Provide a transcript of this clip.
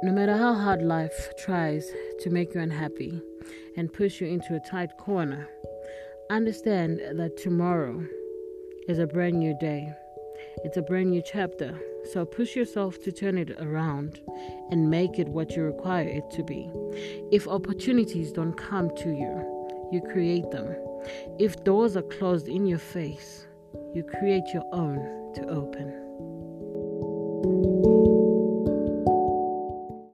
No matter how hard life tries to make you unhappy and push you into a tight corner, understand that tomorrow is a brand new day. It's a brand new chapter. So push yourself to turn it around and make it what you require it to be. If opportunities don't come to you, you create them. If doors are closed in your face, you create your own to open.